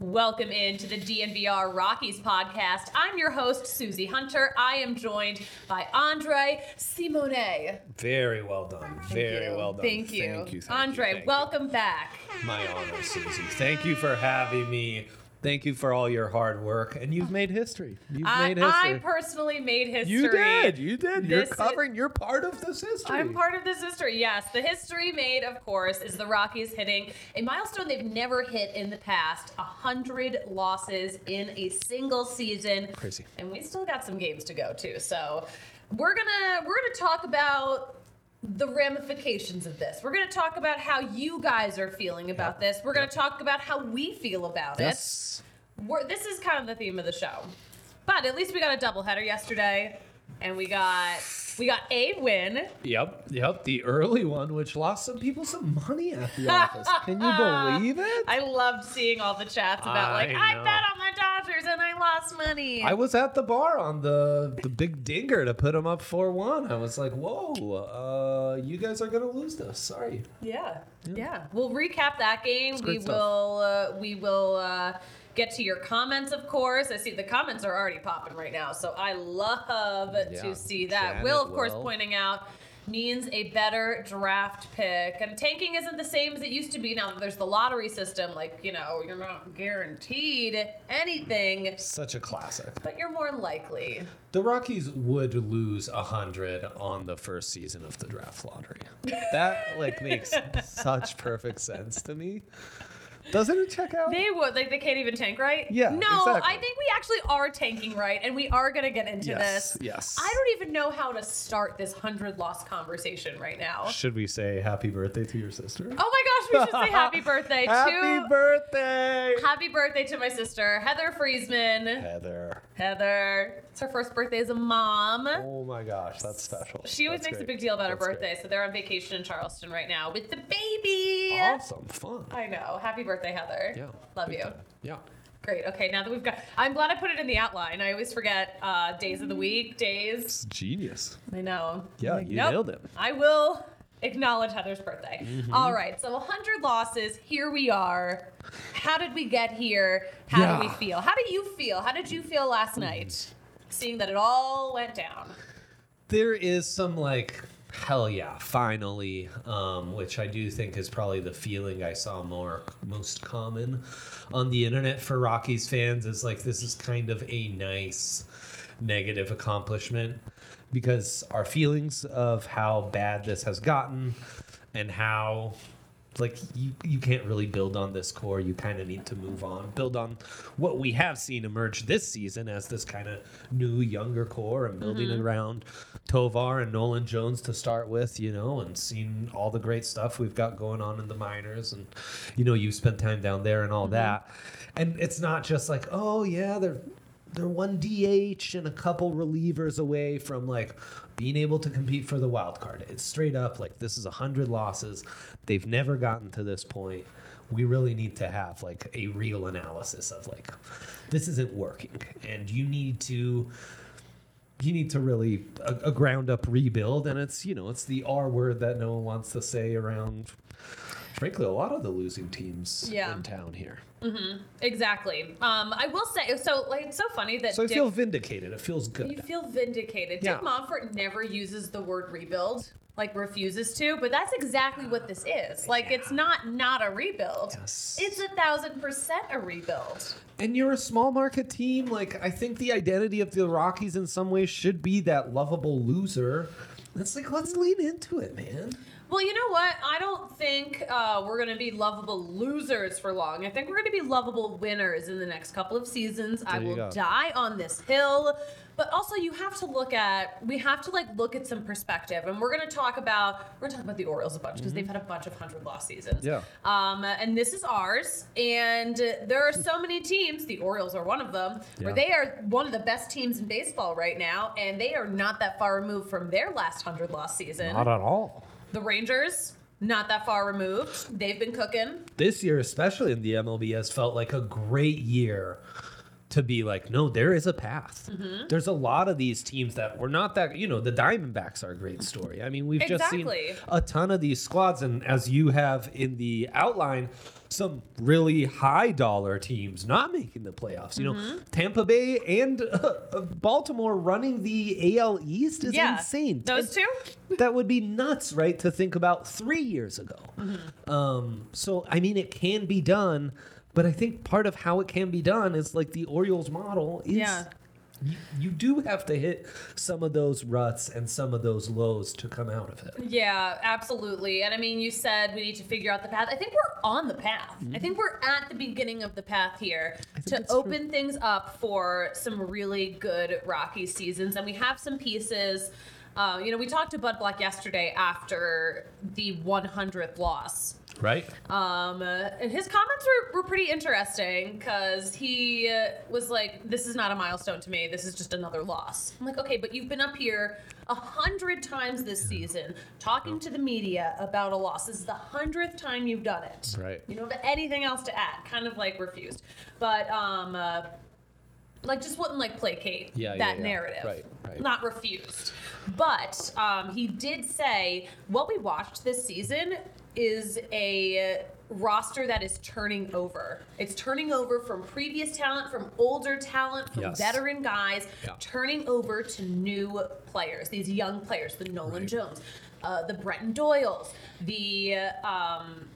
Welcome into the DNVR Rockies podcast. I'm your host, Suzie Hunter. I am joined by Andre Simone. Very well done. Very you. well done. Thank you. Thank you. thank Andre, thank you. welcome back. My honor, Suzie. Thank you for having me. Thank you for all your hard work, and you've made history. You've I, made history. I personally made history. you did. You did. You're This is- covering. you're part of this history. I'm part of this history. Yes, the history made, of course, is the Rockies hitting a milestone they've never hit in the past: a hundred losses in a single season. Crazy. And we still got some games to go too. So we're gonna we're gonna talk about the ramifications of this. We're gonna talk about how you guys are feeling about this. We're gonna talk about how we feel about Yes. it. We're, this is kind of the theme of the show. But at least we got a doubleheader yesterday, and we got we got a win. Yep. Yep. The early one, which lost some people some money at the office. Can you believe it? I loved seeing all the chats about like I I know. bet on the Dodgers and I lost money. I was at the bar on the the big dinger to put them up four one. I was like, "Whoa, uh, you guys are gonna lose this. Sorry." yeah, yeah. We'll recap that game. We great stuff. will. Uh, we will. Uh, Get to your comments, of course. I see the comments are already popping right now, so I love Yeah. to see that. Janet Will, of course, Will. pointing out means a better draft pick. And tanking isn't the same as it used to be now that there's the lottery system. Like, you know, you're not guaranteed anything, Such a classic. but you're more likely. The Rockies would lose a hundred on the first season of the draft lottery. That like makes such perfect sense to me. Doesn't it check out? They would like they can't even tank right. Yeah, No, exactly. I think we actually are tanking right, and we are gonna get into Yes, this. yes. I don't even know how to start this hundred loss conversation right now. Should we say happy birthday to your sister? Oh my gosh, we should say happy birthday happy to birthday, happy birthday to my sister Heather Friesman. Heather. Heather, it's her first birthday as a mom. Oh my gosh, that's special. She always That's makes a big deal about her That's great. birthday, so they're on vacation in Charleston right now with the baby. Awesome, fun. I know. Happy birthday, Heather. Yeah, Love you. time. Yeah. Great. Okay, now that we've got, I'm glad I put it in the outline. I always forget uh, days of the week, days. It's genius. I know. Yeah, Like, you nope. nailed it. I will acknowledge Heather's birthday. Mm-hmm. All right, so 100 losses. Here we are. How did we get here? How do we Mm. feel? How do you feel? How did you feel last night? Seeing that it all went down. There is some like hell yeah, finally, um, which I do think is probably the feeling I saw more most common on the internet for Rockies fans is like this is kind of a nice negative accomplishment because our feelings of how bad this has gotten and how like you you can't really build on this core. You kind of need to move on. Build on what we have seen emerge this season as this kind of new younger core and building mm-hmm. around Tovar and Nolan Jones to start with you know and seeing all the great stuff we've got going on in the minors and you know you spent time down there and all mm-hmm. that. And it's not just like oh yeah they're they're one DH and a couple relievers away from like being able to compete for the wild card. It's straight up like this is a hundred losses. They've never gotten to this point. We really need to have like a real analysis of like this isn't working, and you need to you need to really a, a ground up rebuild. And it's you know it's the R word that no one wants to say around. Frankly, a lot of the losing teams Yeah. in town here. Exactly. Um, I will say, so like, it's so funny that So I Dick- feel vindicated. It feels good. You feel vindicated. Yeah. Dick Monfort never uses the word rebuild, like refuses to, but that's exactly what this is. Like it's not not a rebuild. Yes. It's a thousand percent a rebuild. And you're a small market team. Like I think the identity of the Rockies in some ways should be that lovable loser. It's like let's lean into it, man. Well, you know what? I don't think uh, we're going to be lovable losers for long. I think we're going to be lovable winners in the next couple of seasons. I There you will go. die on this hill. But also, you have to look at we have to like look at some perspective, and we're going to talk about we're going to talk about the Orioles a bunch because they've had a bunch of hundred loss seasons. Yeah. Um, and this is ours, and there are so many teams. The Orioles are one of them, yeah. where they are one of the best teams in baseball right now, and they are not that far removed from their last hundred loss season. Not at all. The Rangers, not that far removed. They've been cooking. This year, especially in the MLB, has felt like a great year to be like, no, there is a path. Mm-hmm. There's a lot of these teams that were not that, you know, the Diamondbacks are a great story. I mean, we've just seen a ton of these squads, and as you have in the outline, some really high dollar teams not making the playoffs. You Mm-hmm. know, Tampa Bay and uh, Baltimore running the AL East is Yeah. insane. Those two? that would be nuts, right? To think about three years ago. Mm-hmm. Um, so, I mean, it can be done, but I think part of how it can be done is like the Orioles model is. Yeah. You, you do have to hit some of those ruts and some of those lows to come out of it. Yeah, absolutely. And I mean, you said we need to figure out the path. I think we're on the path. I think we're at the beginning of the path here to that's true. open things up for some really good Rocky seasons. And we have some pieces. Uh, you know, we talked to Bud Black yesterday after the 100th loss. Right? Um, uh, and his comments were, were pretty interesting because he uh, was like, "This is not a milestone to me. This is just another loss." I'm like, "Okay, but you've been up here a hundred times this season talking to the media about a loss. This is the hundredth time you've done it. Right. You don't have anything else to add. Kind of like refused, but um, uh, like just wouldn't like placate Yeah, yeah, that yeah. narrative. Right, right. Not refused. But um, he did say what we watched this season is a roster that is turning over. It's turning over from previous talent, from older talent, from Yes. veteran guys, Yeah. turning over to new players, these young players, the Nolan Right. Jones, uh, the Brenton Doyles, the. Um,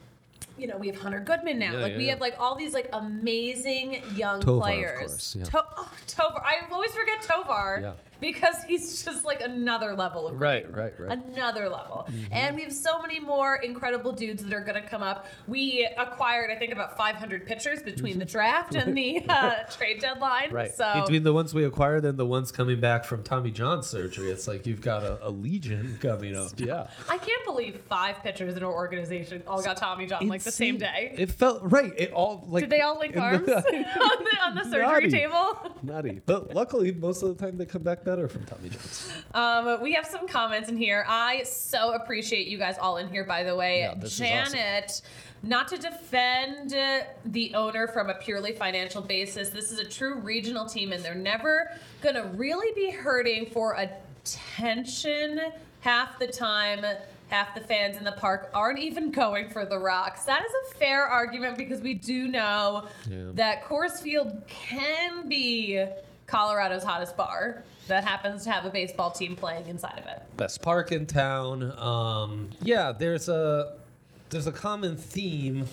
you know, we have Hunter Goodman now. Yeah, like yeah, we have like all these like amazing young Tovar, of players. course, yeah. To- oh, Tovar. I always forget Tovar Yeah. Because he's just like another level of Right, right, right. another level. Mm-hmm. And we have so many more incredible dudes that are going to come up. We acquired, I think, about 500 pitchers between the draft and the uh, trade deadline. Mm-hmm. Right. So Between the ones we acquired and the ones coming back from Tommy John surgery, it's like you've got a, a legion coming up. Yeah. I can't believe five pitchers in our organization all got Tommy John like the same day. It felt right. It all like Did they all link in the- arms on, the, on the surgery Naughty. table? Nutty. But luckily, most of the time they come back better from Tommy John's. Um, we have some comments in here. I so appreciate you guys all in here, by the way. Yeah, this is awesome. Janet, not to defend uh, the owner from a purely financial basis, this is a true regional team, and they're never going to really be hurting for attention half the time. Half the fans in the park aren't even going for the rocks. That is a fair argument because we do know Yeah. that Coors Field can be Colorado's hottest bar that happens to have a baseball team playing inside of it. Best park in town. Um, yeah, there's a there's a common theme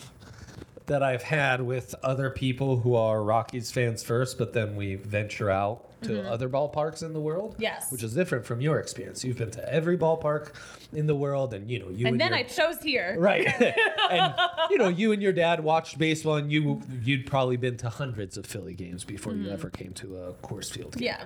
that I've had with other people who are Rockies fans first, but then we venture out to other ballparks in the world. Mm-hmm. Yes. which is different from your experience. You've been to every ballpark in the world, and you know you And then your- I chose here. Right. and you know, you and your dad watched baseball and you you'd probably been to hundreds of Philly games before you ever came to a Coors Field game. Mm-hmm. Yeah.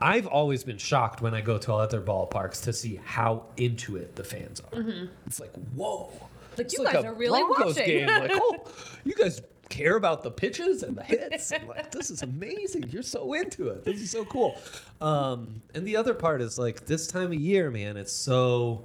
I've always been shocked when I go to other ballparks to see how into it the fans are. It's like, whoa. Mm-hmm. Like, It's you guys a are really Broncos watching. game. Like, oh, you guys care about the pitches and the hits. I'm like, this is amazing. You're so into it. This is so cool. Um, and the other part is like this time of year, man, it's so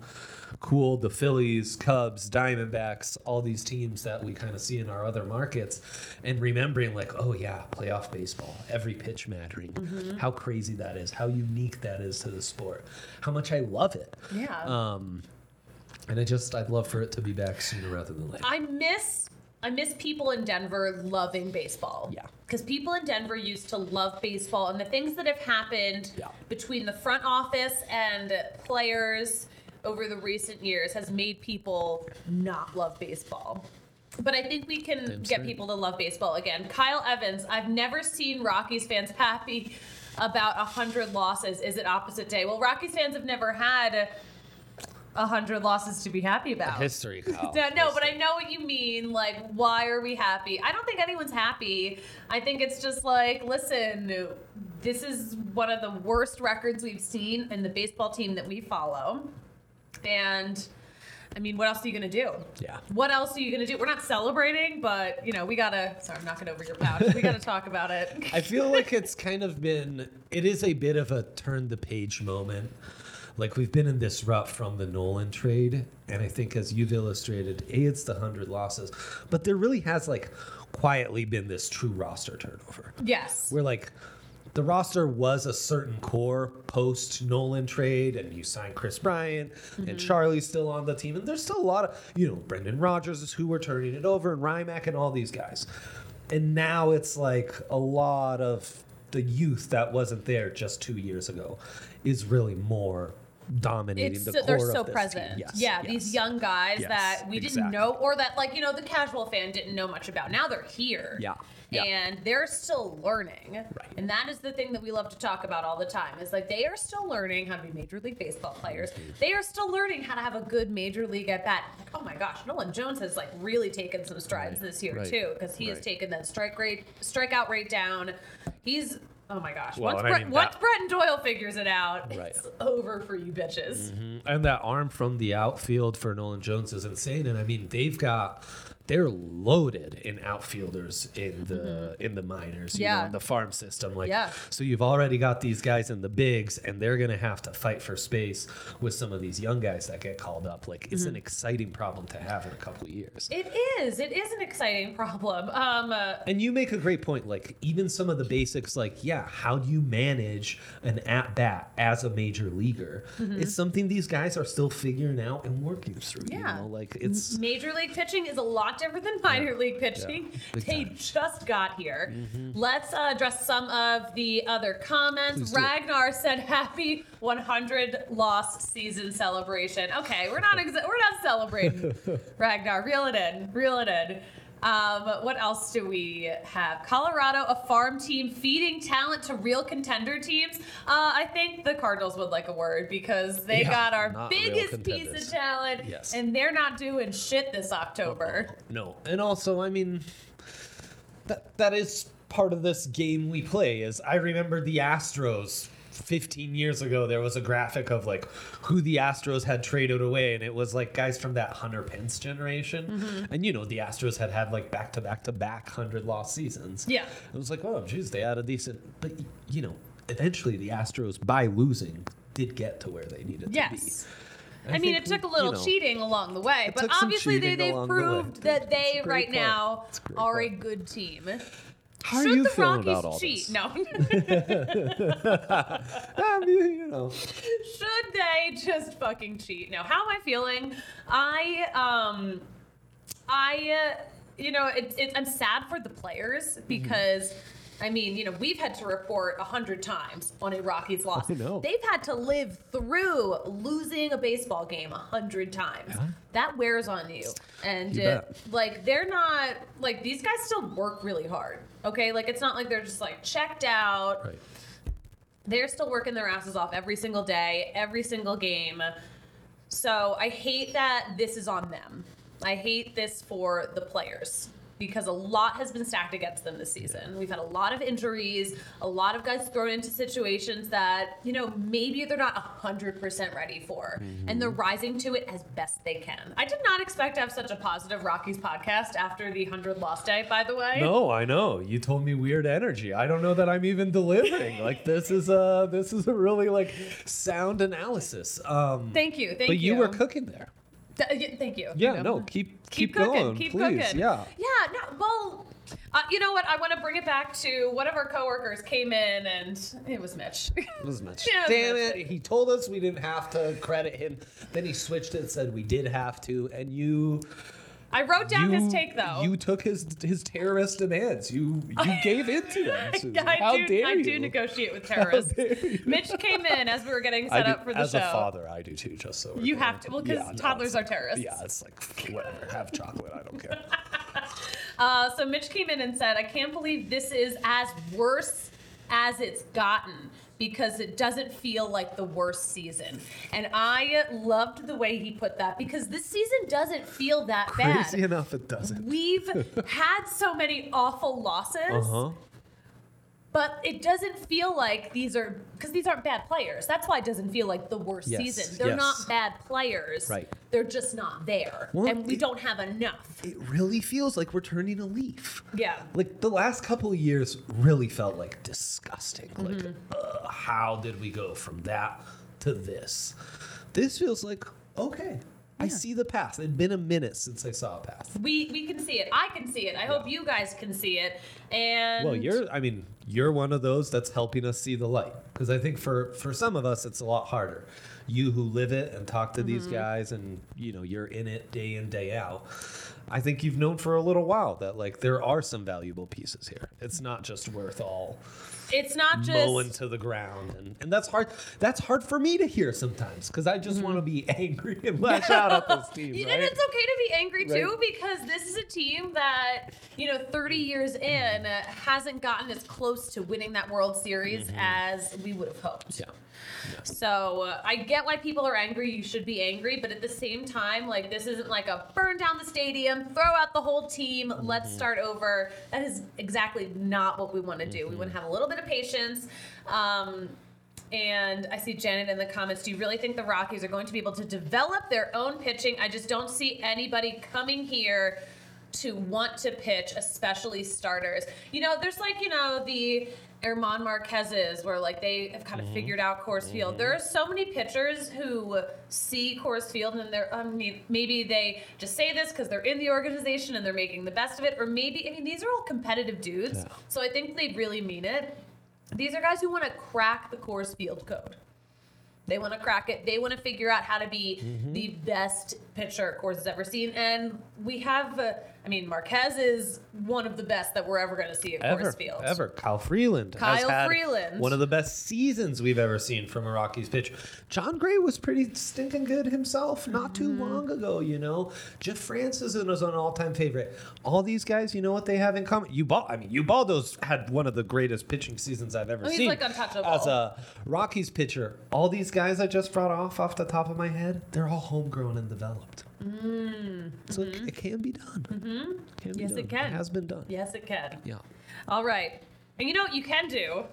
cool. The Phillies, Cubs, Diamondbacks, all these teams that we kind of see in our other markets, and remembering like, oh yeah, playoff baseball, every pitch mattering, Mm-hmm. how crazy that is, how unique that is to the sport, how much I love it. Yeah. Um, and I just, I'd love for it to be back sooner rather than later. I miss I miss people in Denver loving baseball. Yeah. Because people in Denver used to love baseball and the things that have happened Yeah. between the front office and players over the recent years has made people not love baseball. But I think we can Damn get people to love baseball again. Kyle Evans, I've never seen Rockies fans happy about 100 losses. Is it opposite day? Well, Rockies fans have never had 100 losses to be happy about. History, Kyle. No, no, but I know what you mean. Like, why are we happy? I don't think anyone's happy. I think it's just like, listen, this is one of the worst records we've seen in the baseball team that we follow. And I mean, what else are you gonna do? Yeah. What else are you gonna do? We're not celebrating, but you know, we gotta. Sorry, I'm knocking over your pouch. We gotta talk about it. I feel like it's kind of been it is a bit of a turn the page moment like we've been in this rut from the Nolan trade, and I think as you've illustrated, a it's the hundred losses, but there really has like quietly been this true roster turnover. Yes. we're like the roster was a certain core post Nolan trade, and you signed Kris Bryant, and mm-hmm. Charlie's still on the team, and there's still a lot of you know Brendan Rodgers is who we're turning it over, and Rymack and all these guys, and now it's like a lot of the youth that wasn't there just two years ago is really more dominating it's the so, core they're of so this present. Team. Yes, yeah, yes. these young guys Yes, that we didn't know, or that like you know the casual fan didn't know much about. Now they're here. Yeah, yeah. And they're still learning. Right. And that is the thing that we love to talk about all the time. Is like they are still learning how to be Major League Baseball players. They are still learning how to have a good Major League at bat. Like, oh my gosh, Nolan Jones has like really taken some strides Right, this year right, too, because he has taken that strike rate, strikeout rate down. He's Oh my gosh! Well, once and I Brett, mean once that- Brett Doyle figures it out, Right. it's over for you bitches. Mm-hmm. And that arm from the outfield for Nolan Jones is insane. And I mean, they've got they're loaded in outfielders in the in the minors, you Mm-hmm. Yeah. know, in the farm system. Like, Yeah. so you've already got these guys in the bigs, and they're gonna have to fight for space with some of these young guys that get called up. Like, it's an Mm-hmm. exciting problem to have in a couple of years. It is. It is an exciting problem. Um, uh, And you make a great point. Like even some of the basics, like yeah, how do you manage an at bat as a major leaguer? Mm-hmm. It's something these guys are still figuring out and working through. Yeah. You know, like it's Major league pitching is a lot different than minor league pitching. Big They time. just got here. Let's uh, address some of the other comments. Please. Ragnar said, "Happy 100 loss season celebration." Okay, we're not exa- we're not celebrating. Ragnar, reel it in, reel it in. Um, what else do we have? Colorado, a farm team feeding talent to real contender teams. Uh, I think the Cardinals would like a word because they Yeah, got our biggest piece of talent, Yes. and they're not doing shit this October. no, and also I mean that that is part of this game we play. Is I remember the Astros. 15 years ago, there was a graphic of like who the Astros had traded away, and it was like guys from that Hunter Pence generation. Mm-hmm. And you know, the Astros had had like back to back to back 100 lost seasons. Yeah. It was like, oh, geez, they had a decent. But, you know, eventually the Astros, by losing, did get to where they needed Yes. to be. I, mean, it took a little you know, cheating along the way, but obviously they, they've along the proved that they right now are a good team. How Should are you the feeling Rockies about all cheat? this? No. I mean, you know, Should they just fucking cheat? No. How am I feeling? I um, I uh, you know, it's it, I'm sad for the players because. I mean, you know, we've had to report a hundred times on a Rockies loss. I know. They've had to live through losing a baseball game a hundred times. Yeah. That wears on you, and You uh, bet. like they're not like these guys still work really hard. Okay, like it's not like they're just like checked out right. they're still working their asses off every single day, every single game. So I hate that this is on them. I hate this for the players because a lot has been stacked against them this season. We've had a lot of injuries, a lot of guys thrown into situations that, you know, maybe they're not 100% ready for. And they're rising to it as best they can. I did not expect to have such a positive Rockies podcast after the 100 loss day, by the way. No, I know. You told me weird energy. I don't know that I'm even delivering. like this is a this is a really like sound analysis. Um, Thank you. Thank but you. But you were cooking there. Th- Thank you. Yeah, You know. no, keep keep, keep, cooking, going, keep please. cooking. Yeah. Yeah. No, well, uh, you know what? I want to bring it back to one of our coworkers came in and it was Mitch. It was Mitch. Yeah, it Damn Mitch. it! He told us we didn't have to credit him. Then he switched it and said we did have to, and you. I wrote down you, his take though. You took his his terrorist demands. You you gave in to them. Susan. I How do, dare I you? do negotiate with terrorists. Mitch came in as we were getting set do- up for the as show. As a father, I do too. Just so You have to- well, 'cause no, toddlers it's- are terrorists. Yeah, it's like whatever. Have chocolate. I don't care. Uh, so Mitch came in and said, I can't believe this is as worse as it's gotten because it doesn't feel like the worst season. And I loved the way he put that because this season doesn't feel that Crazy bad. enough, it doesn't. We've had so many awful losses, Uh huh. but it doesn't feel like these are because these aren't bad players. That's why it doesn't feel like the worst Yes, season. They're yes. not bad players. Right. They're just not there. Well, and we it- don't have enough. It really feels like we're turning a leaf. Yeah. Like the last couple of years really felt like disgusting. Like, Mm-hmm. uh, how did we go from that to this. This feels like okay. I see the path. It'd been a minute since I saw a path. We we can see it. I can see it. I hope you guys can see it. And Well, you're I mean, you're one of those that's helping us see the light because I think for for some of us it's a lot harder. You who live it and talk to these guys and you know, you're in it day in day out. I think you've known for a little while that like there are some valuable pieces here. It's not just worth all it's not just mowing to the ground and, and that's hard that's hard for me to hear sometimes because i just want to be angry and lash out at this team You- right? And it's okay to be angry too because this is a team that, you know, 30 years in uh, hasn't gotten as close to winning that World Series as we would have hoped. Mm-hmm. Yeah So uh, I get why people are angry. You should be angry, but at the same time, like this isn't like a burn down the stadium, throw out the whole team, let's start over. That is exactly not what we want to do. We want to have a little bit of patience. Um, and I see Janet in the comments. Do you really think the Rockies are going to be able to develop their own pitching? I just don't see anybody coming here to want to pitch, especially starters. You know, there's like, you know, the German Marquez's where like they have kind of figured out Coors Field. There are so many pitchers who see Coors Field and they're, I mean, maybe they just say this because they're in the organization and they're making the best of it, or maybe, I mean, these are all competitive dudes. Yeah. So I think they really mean it. These are guys who want to crack the Coors Field code. They want to crack it. They want to figure out how to be Mm-hmm. the best pitcher Coors has ever seen. And we have, uh, I mean, Marquez is one of the best that we're ever going to see at ever Coors Field. ever kyle freeland has Kyle had Freeland. one of the best seasons we've ever seen from a rockies pitch jon gray was pretty stinking good himself not too Mm-hmm. long ago you know jeff francis is an all-time favorite all these guys you know what they have in common Ubal, i mean ubaldo's had one of the greatest pitching seasons i've ever Oh, he's, seen like, untouchable. as a rockies pitcher all these guys i just brought off off the top of my head they're all homegrown and developed so it, it can be done mm-hmm. can be. Yes, done. it can. It has been done Yes, it can. yeah All right. And you know what you can do?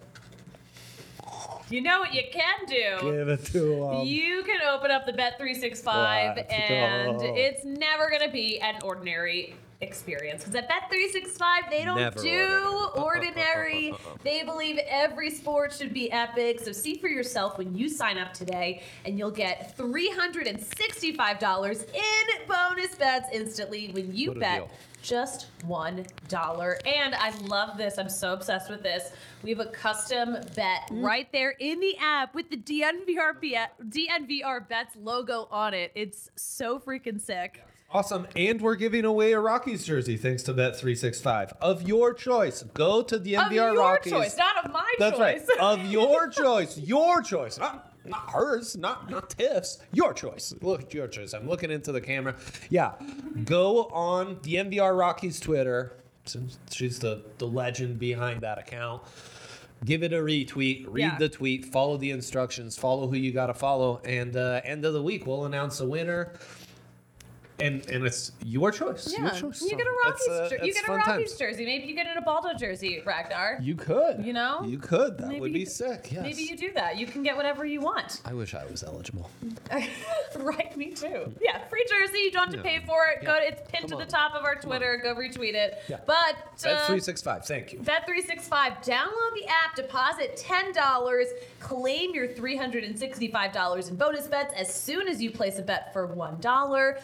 You know what you can do? Give it to him. You can open up the Bet365 Let's and go. it's never going to be an ordinary experience. Because at Bet365, they don't Never do ordinary. ordinary. They believe every sport should be epic. So see for yourself when you sign up today, and you'll get $365 in bonus bets instantly when you bet deal. just one dollar. And I love this. I'm so obsessed with this. We have a custom bet Mm. right there in the app with the DNVR bet, DNVR bets logo on it. It's so freaking sick. Awesome. And we're giving away a Rockies jersey thanks to Bet365 of your choice. Go to the Of NVR your Rockies. choice, not of my That's right. Of your choice. Your choice. Not, not hers. Not not Tiff's. Your choice. Look, your choice. I'm looking into the camera. Yeah. Go on the NVR Rockies Twitter. Since She's the, the legend behind that account. Give it a retweet. Read Yeah. the tweet. Follow the instructions. Follow who you got to follow. And uh, end of the week, we'll announce a winner. And and it's your choice. Your Yeah, choice. you get a it's, Rockies. uh, jer- you it's get a fun Rockies times. jersey. Maybe you get an Ubaldo jersey, Ragnar. You could. You know? You could. That Maybe would be you- sick. Yes. Maybe you do that. You can get whatever you want. I wish I was eligible. right, me too. Yeah, free jersey. You don't have to Yeah. pay for it. Go. Yeah. It's pinned Come to on. the top of our Twitter. Go retweet it. Yeah. But That's uh, three six five. Thank you. Bet365, download the app, deposit $10, claim your $365 in bonus bets as soon as you place a bet for $1. Download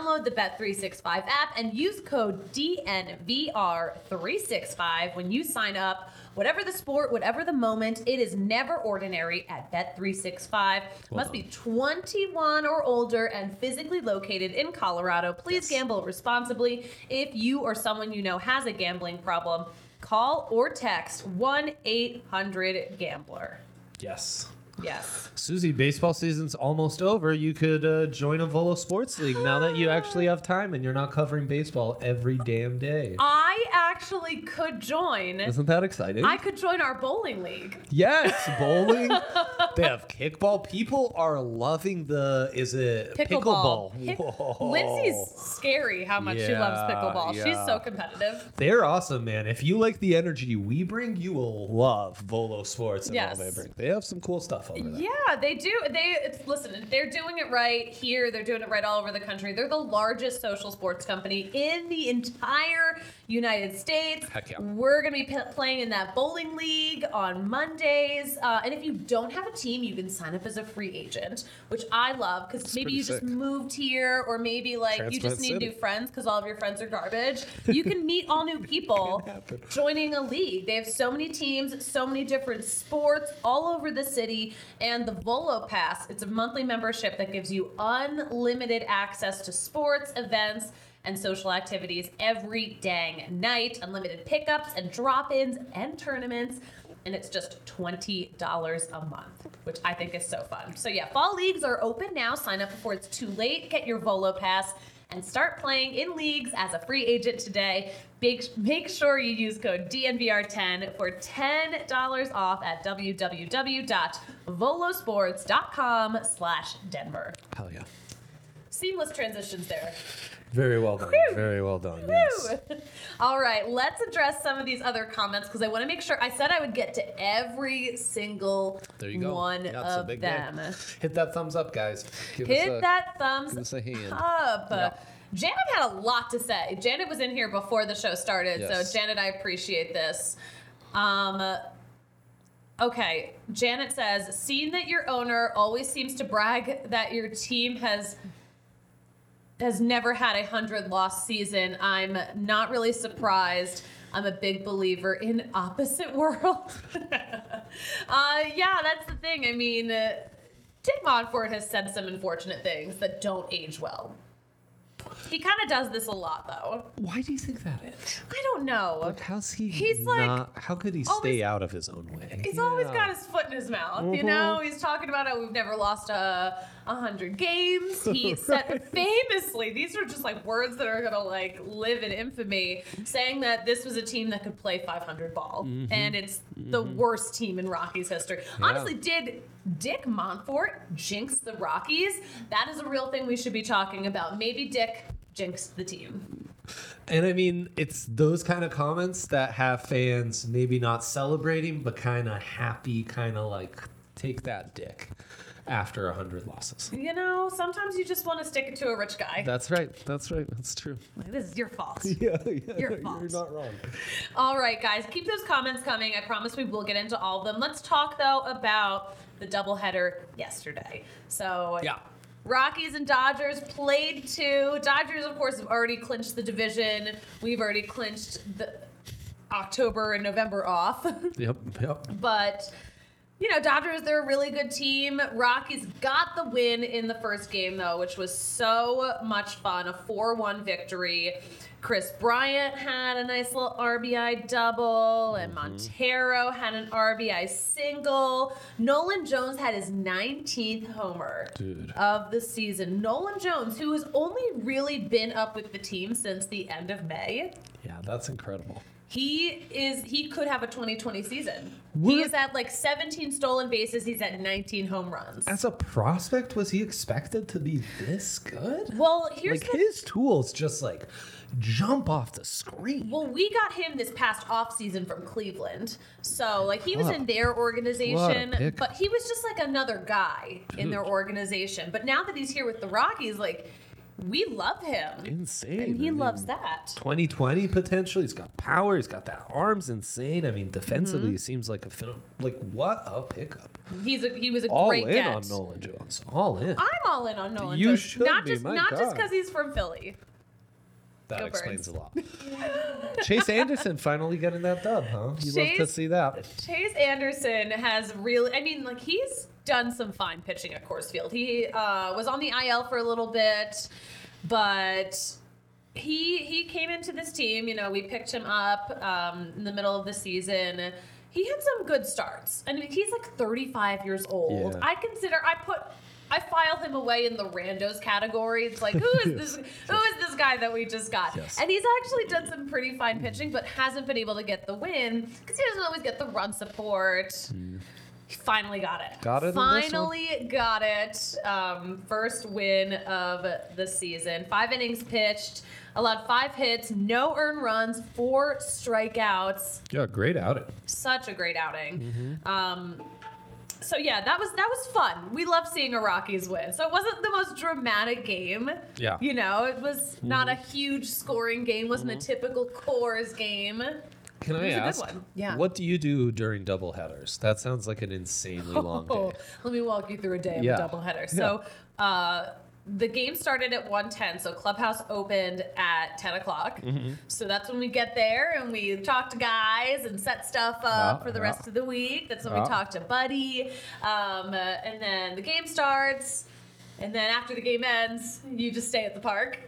the Bet365 app and use code DNVR365 when you sign up. Whatever the sport, whatever the moment, it is never ordinary at Bet365. Must be 21 or older and physically located in Colorado. Please Yes. gamble responsibly. If you or someone you know has a gambling problem, call or text 1 800 Gambler. Yes. Yes. Suzie, baseball season's almost over. You could uh, join a Volo Sports League now that you actually have time and you're not covering baseball every damn day. I actually could join. Isn't that exciting? I could join our bowling league. yes, bowling. they have kickball. People are loving the. Is it Pickleball. pickleball? Pick- Whoa. Lindsay's scary how much she loves Yeah, pickleball. She's yeah. so competitive. They're awesome, man. If you like the energy we bring, you will love Volo Sports and Yes. all they bring. They have some cool stuff over there. Yeah, they do. They it's, listen. They're doing it right here. They're doing it right all over the country. They're the largest social sports company in the entire United States. Heck yeah. We're going to be p- playing in that bowling league on Mondays. Uh, and if you don't have a team, you can sign up as a free agent, which I love because maybe pretty you just moved here or maybe like you just need City. new friends because all of your friends are garbage. You can meet all new people joining a league. They have so many teams, so many different sports all over the city. And the Volo Pass, it's a monthly membership that gives you unlimited access to sports, events, and social activities every dang night, unlimited pickups and drop ins and tournaments. And it's just $20 a month, which I think is so fun. So, yeah, fall leagues are open now. Sign up before it's too late. Get your Volo Pass and start playing in leagues as a free agent today. Big, make sure you use code DNVR10 for $10 off at www.volosports.com slash Denver. Hell yeah. Seamless transitions there. Very well done. Whew. Very well done. Yes. All right, let's address some of these other comments because I want to make sure. I said I would get to every single one of them. There you go. one Yeah, of big day. Hit that thumbs up, guys. Give us Hit a- that thumbs up. give us a hand. up. Yeah. Janet had a lot to say. Janet was in here before the show started, Yes. so Janet, I appreciate this. Um, okay, Janet says, "Seeing that your owner always seems to brag that your team has." Has never had a hundred loss season. I'm not really surprised. I'm a big believer in opposite world. uh, yeah, that's the thing. I mean, uh, Dick Monfort has said some unfortunate things that don't age well. He kind of does this a lot, though. Why do you think that is? I don't know. Like, how's he? He's like- how could he always- stay out of his own way? He's always got his foot in his mouth, you know. He's talking about how we've never lost a, a hundred games. He said famously, these are just like words that are gonna like live in infamy, saying that this was a team that could play 500 ball, mm-hmm. and it's the mm-hmm. worst team in Rockies history. Honestly, did Dick Monfort jinx the Rockies? That is a real thing we should be talking about. Maybe Dick jinxed the team. And I mean, it's those kind of comments that have fans maybe not celebrating, but kind of happy, kind of like take that dick after a hundred losses. You know, sometimes you just want to stick it to a rich guy. That's right. That's right. That's true. Like, this is your fault. Yeah, yeah. Your fault. You're not wrong. All right, guys, keep those comments coming. I promise we will get into all of them. Let's talk though about the doubleheader yesterday. So Yeah. Rockies and Dodgers played two. Dodgers, of course, have already clinched the division. We've already clinched the October and November off. Yep. Yep. but you know, Dodgers, they're a really good team. Rockies got the win in the first game, though, which was so much fun. A 4 1 victory. Kris Bryant had a nice little RBI double, and mm-hmm. Montero had an RBI single. Nolan Jones had his 19th homer Dude. of the season. Nolan Jones, who has only really been up with the team since the end of May. Yeah, that's incredible. He is he could have a 2020 season. He What? is at like 17 stolen bases. He's at 19 home runs. As a prospect, was he expected to be this good? Well, here's like the his tools just like jump off the screen. well, we got him this past off season from Cleveland. So like he was in their organization, but he was just like another guy in their organization. But now that he's here with the Rockies, like we love him. Insane. And he I mean, loves that. 2020 potential. He's got power. He's got that arms insane. I mean, defensively, Mm-hmm. he seems like a film. Like what a pickup! He's a he was a all great in get. on Nolan Jones. All in. I'm all in on Nolan You Jones. should not be, just not just because he's from Philly. that Go explains Birds. a lot. Chase Anderson finally getting that dub, huh? You love to see that. Chase Anderson has really, I mean, like he's done some fine pitching at Coors Field. He uh, was on the IL for a little bit, but he he came into this team. You know, we picked him up um, in the middle of the season. He had some good starts. I mean, he's like 35 years old. Yeah. I consider I put. I file him away in the randos category. It's like, who is this? Who is this guy that we just got? Yes. And he's actually done some pretty fine pitching, but hasn't been able to get the win because he doesn't always get the run support. He finally got it. Got it in this one? Finally got it. Um, first win of the season. Five innings pitched, allowed five hits, no earned runs, four strikeouts Yeah, great outing. such a great outing. Um, so yeah, that was that was fun. We love seeing a Rockies win. So it wasn't the most dramatic game. Yeah. You know, it was not a huge scoring game. wasn't a typical Coors game. Can I ask? Yeah. What do you do during double headers? That sounds like an insanely long Oh, day. let me walk you through a day of Yeah. a doubleheader. So uh, the game started at 1.10, so Clubhouse opened at 10 o'clock. Mm-hmm. So that's when we get there and we talk to guys and set stuff up Yeah, for the yeah. rest of the week. That's when we Yeah. talk to Buddy. Um, uh, and then the game starts. And then after the game ends, you just stay at the park.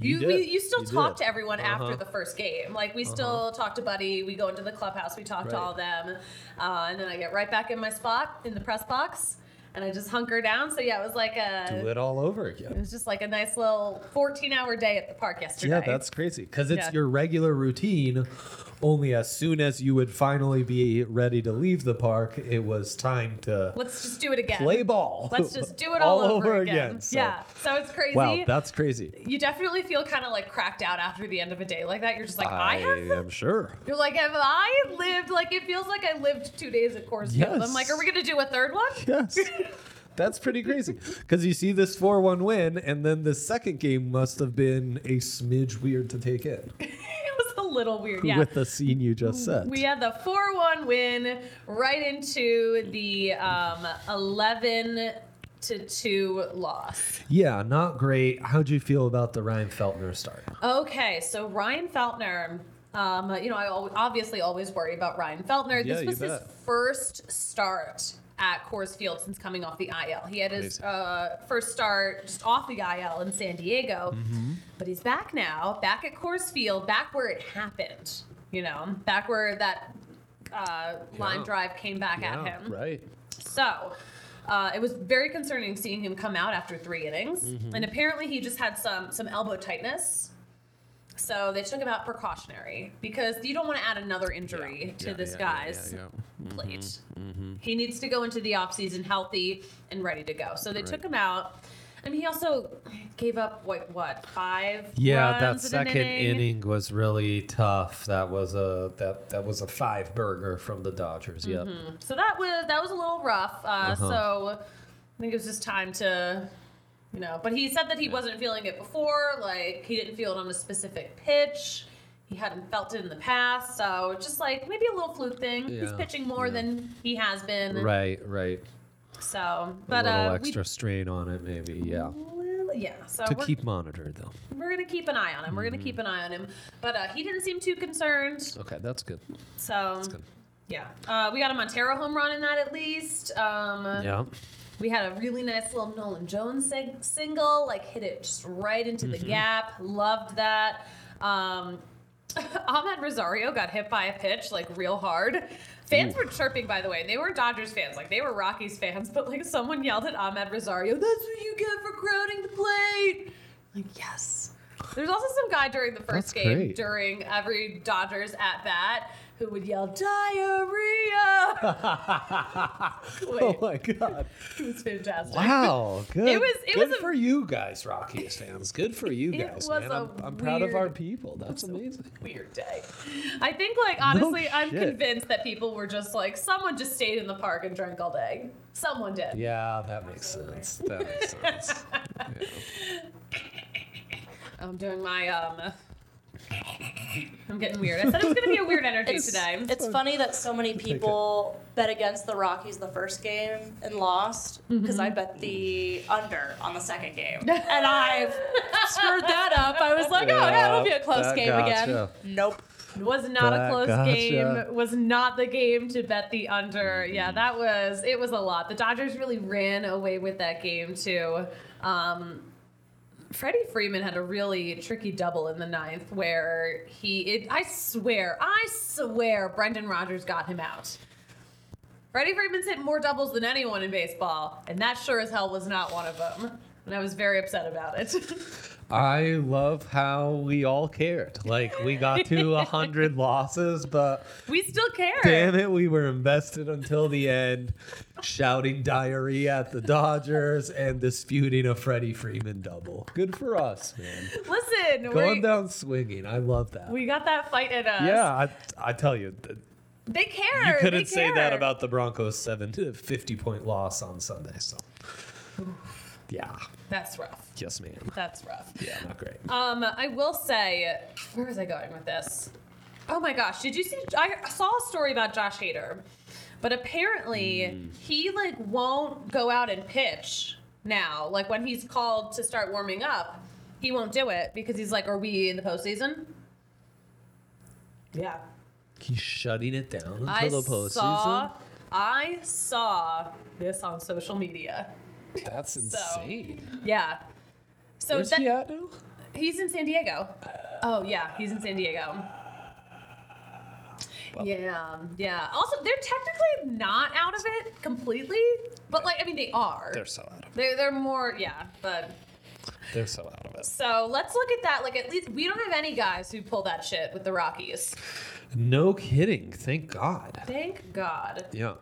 You, You did. you still You talk did. to everyone Uh-huh. after the first game. Like we still talk to Buddy. We go into the clubhouse. We talk to all of them, uh, and then I get right back in my spot in the press box, and I just hunker down. So yeah, it was like a Do it all over again. it was just like a nice little 14 hour day at the park yesterday. Yeah, that's crazy because it's Yeah. your regular routine. Only as soon as you would finally be ready to leave the park, it was time to Let's just do it again. play ball. Let's just do it all, over, again. so- Yeah, so it's crazy. Wow, that's crazy. you definitely feel kind of like cracked out after the end of a day like that. You're just like, I, have I am sure. You're like, have I lived? Like, it feels like I lived two days at Coors Field. I'm like, are we gonna do a third one? Yes. That's pretty crazy. Because you see this 4 1 win, and then the second game must have been a smidge weird to take in it was a little weird. Yeah. with the scene you just said. we had the 4 1 win right into the um, 11 to 2 loss. yeah, not great. How'd you feel about the Ryan Feltner start? Okay, so Ryan Feltner. Um, you know, I obviously always worry about Ryan Feltner. Yeah, this was his first start at Coors Field since coming off the IL. He had his uh, first start just off the IL in San Diego, Mm-hmm. but he's back now, back at Coors Field, back where it happened. You know, back where that uh, line Yeah. drive came back at him. Right. So uh, it was very concerning seeing him come out after three innings, Mm-hmm. and apparently he just had some some elbow tightness. So they took him out precautionary because you don't want to add another injury to Yeah, this yeah, yeah, guy's yeah, yeah. plate. He needs to go into the offseason healthy and ready to go. So they took him out. I mean, he also gave up what what five? Yeah, that second inning. was really tough. That was a that that was a five burger from the Dodgers. Yep. So that was that was a little rough. Uh, Uh-huh. So I think it was just time to, you know. But he said that he wasn't feeling it before. Like he didn't feel it on a specific pitch. He hadn't felt it in the past. So just like maybe a little fluke thing. He's Yeah, pitching more than he has been. Right, right. So, but a little uh, extra strain on it, maybe. Yeah. We, yeah. So To we're, keep monitored, though. we're gonna keep an eye on him. We're Mm-hmm. gonna keep an eye on him. But uh, he didn't seem too concerned. Okay, that's good. So good. yeah, uh, we got a Montero home run in that at least. Um, Yeah. We had a really nice little Nolan Jones sing- single, like hit it just right into the gap. Loved that. Um, Amed Rosario got hit by a pitch like real hard. Fans were chirping, by the way. They weren't Dodgers fans, like they were Rockies fans. But like someone yelled at Amed Rosario, "That's what you get for crowding the plate." Like yes. There's also some guy during the first That's game, great. during every Dodgers at bat, who would yell diarrhea. Oh my god! it was fantastic. Wow, good. It was- it good was a- for you guys, Rockies fans. Good for you guys, man. a I'm, I'm proud of our people. That's amazing. weird day. I think, like, honestly, I'm convinced that people were just like, someone just stayed in the park and drank all day. Someone did. Yeah, that makes sense. That makes sense. I'm doing my, um, I'm getting weird. I said it was going to be a weird energy It's, today. it's funny that so many people bet against the Rockies the first game and lost because Mm-hmm. I bet the under on the second game. and I've screwed that up. I was like, oh, yeah, it'll be a close that game again. gotcha. Nope. was not a close gotcha. game. Was not the game to bet the under. Yeah, that was it. Was a lot. The Dodgers really ran away with that game too. Um, Freddie Freeman had a really tricky double in the ninth where he. It, I swear, I swear, Brendan Rodgers got him out. Freddie Freeman's hit more doubles than anyone in baseball, and that sure as hell was not one of them. And I was very upset about it. I love how we all cared. Like we got to a hundred losses, but we still care. damn it, we were invested until the end, shouting diarrhea at the Dodgers and disputing a Freddie Freeman double. Good for us, man. Listen, Going down swinging. I love that. we got that fight in us. yeah, I, I tell you, th- They care. You couldn't say that about the Broncos' seven to fifty point loss on Sunday. So, yeah, That's rough. yes, ma'am. That's rough. Yeah, not great. Um, I will say, where was I going with this? Oh my gosh, did you see? I saw a story about Josh Hader, but apparently he like won't go out and pitch now. Like when he's called to start warming up, he won't do it because he's like, "Are we in the postseason?" Yeah, He's shutting it down until I the postseason. saw. I saw this on social media. That's insane. Yeah. So Where's that, he at now? He's in San Diego. Oh yeah, he's in San Diego. yeah, yeah. Also, they're technically not out of it completely, but like I mean, they are. They're so out of it. They're they're more yeah, but They're so out of it. so let's look at that. Like at least we don't have any guys who pull that shit with the Rockies. No kidding. Thank God. Thank God. Yeah.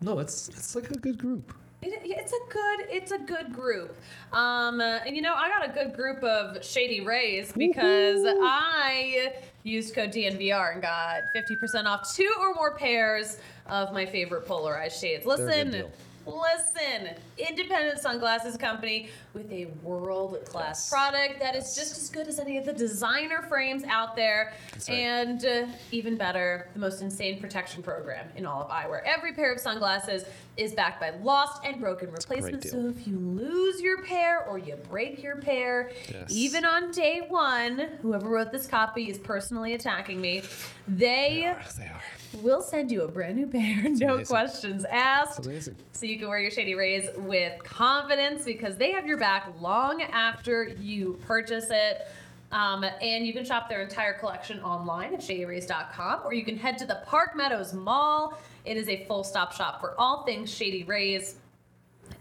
No, it's it's like a good group. It, it's a good it's a good group. Um and you know i got a good group of shady rays because i used code dnvr and got 50% off two or more pairs of my favorite polarized shades. Listen. Listen independent sunglasses company with a world class Yes. product that is just as good as any of the designer frames out there right. and uh, even better the most insane protection program in all of eyewear every pair of sunglasses is backed by lost and broken replacements so if you lose your pair or you break your pair Yes. even on day one whoever wrote this copy is personally attacking me they They are. They are. Will send you a brand new pair no amazing. questions asked so you can wear your Shady Rays with confidence because they have your back long after you purchase it. Um, and you can shop their entire collection online at shadyrays.com or you can head to the Park Meadows Mall. It is a full stop shop for all things Shady Rays.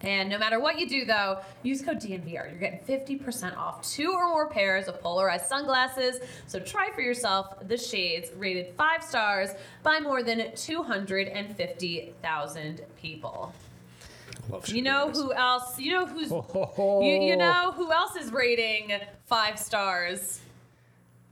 And no matter what you do, though, use code DNVR. You're getting 50% off two or more pairs of polarized sunglasses. So try for yourself the shades rated five stars by more than 250,000 people. You know who else? You know who's Oh. you, you know who else is rating five stars?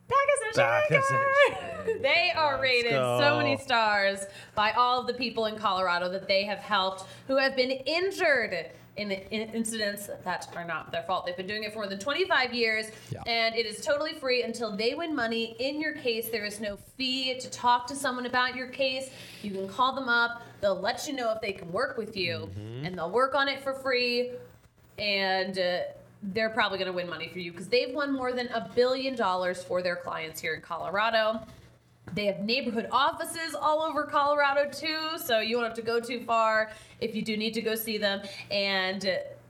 Backus and Backus Shanker. and they are rated so many stars by all of the people in Colorado that they have helped who have been injured in, in incidents that are not their fault. They've been doing it for more than 25 years, Yeah. and it is totally free until they win money in your case. There is no fee to talk to someone about your case. You can call them up. They'll let you know if they can work with you, and they'll work on it for free. And uh, they're probably going to win money for you because they've won more than a billion dollars for their clients here in Colorado. They have neighborhood offices all over Colorado too, so you won't have to go too far if you do need to go see them. And